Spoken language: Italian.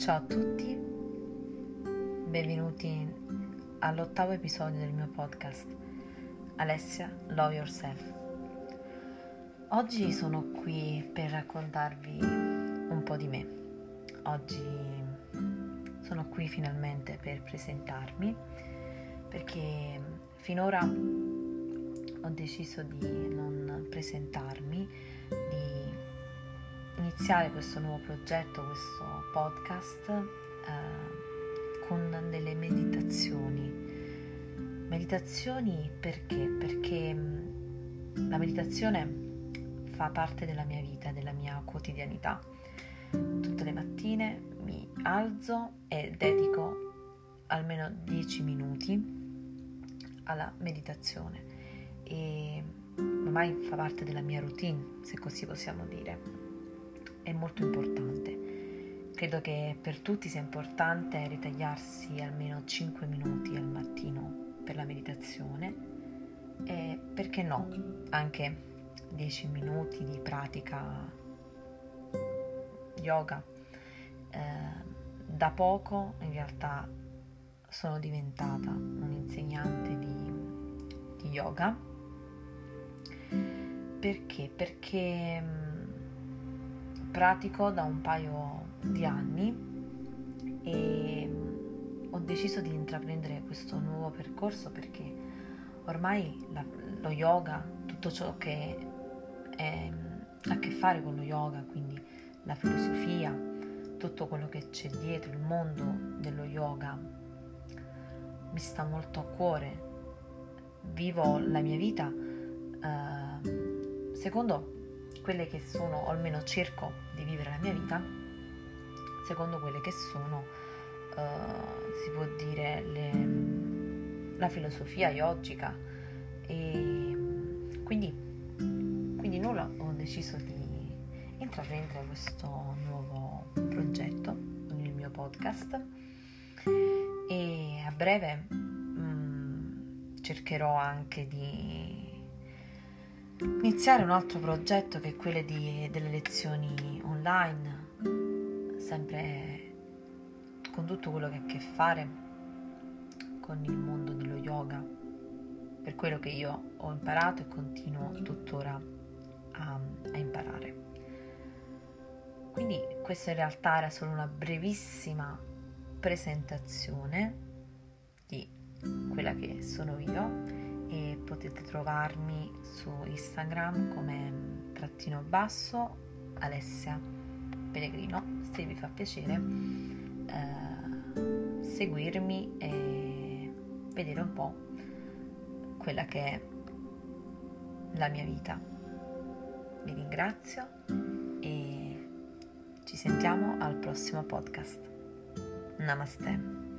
Ciao a tutti, benvenuti all'ottavo episodio del mio podcast Alessia Love Yourself. Oggi sono qui per raccontarvi un po' di me. Oggi sono qui finalmente per presentarmi perché finora ho deciso di non presentarmi, di iniziare questo nuovo progetto, questo podcast eh, con delle meditazioni. Meditazioni perché? Perché mm, la meditazione fa parte della mia vita, della mia quotidianità. Tutte le mattine mi alzo e dedico almeno 10 minuti alla meditazione e ormai fa parte della mia routine, se così possiamo dire. È molto importante. Credo che per tutti sia importante ritagliarsi almeno 5 minuti al mattino per la meditazione e perché no, anche 10 minuti di pratica yoga. Eh, da poco in realtà sono diventata un'insegnante di, di yoga. Perché? Perché mh, mm, pratico da un paio di anni e ho deciso di intraprendere questo nuovo percorso perché ormai la, lo yoga, tutto ciò che è, ha a che fare con lo yoga, quindi la filosofia, tutto quello che c'è dietro il mondo dello yoga mi sta molto a cuore. Vivo la mia vita eh, secondo quelle che sono, o almeno cerco di vivere la mia vita, secondo quelle che sono, eh, si può dire, le, la filosofia yogica. E quindi quindi nulla, ho deciso di intraprendere questo nuovo progetto con il mio podcast e a breve mh, mm, cercherò anche di iniziare un altro progetto che è quello di, delle lezioni online, sempre con tutto quello che ha a che fare con il mondo dello yoga, per quello che io ho imparato e continuo tuttora a, a imparare. Quindi questa in realtà era solo una brevissima presentazione di quella che sono io e potete trovarmi su Instagram come trattino basso Alessia Pellegrino se vi fa piacere eh, seguirmi e vedere un po' quella che è la mia vita vi ringrazio e ci sentiamo al prossimo podcast. Namaste.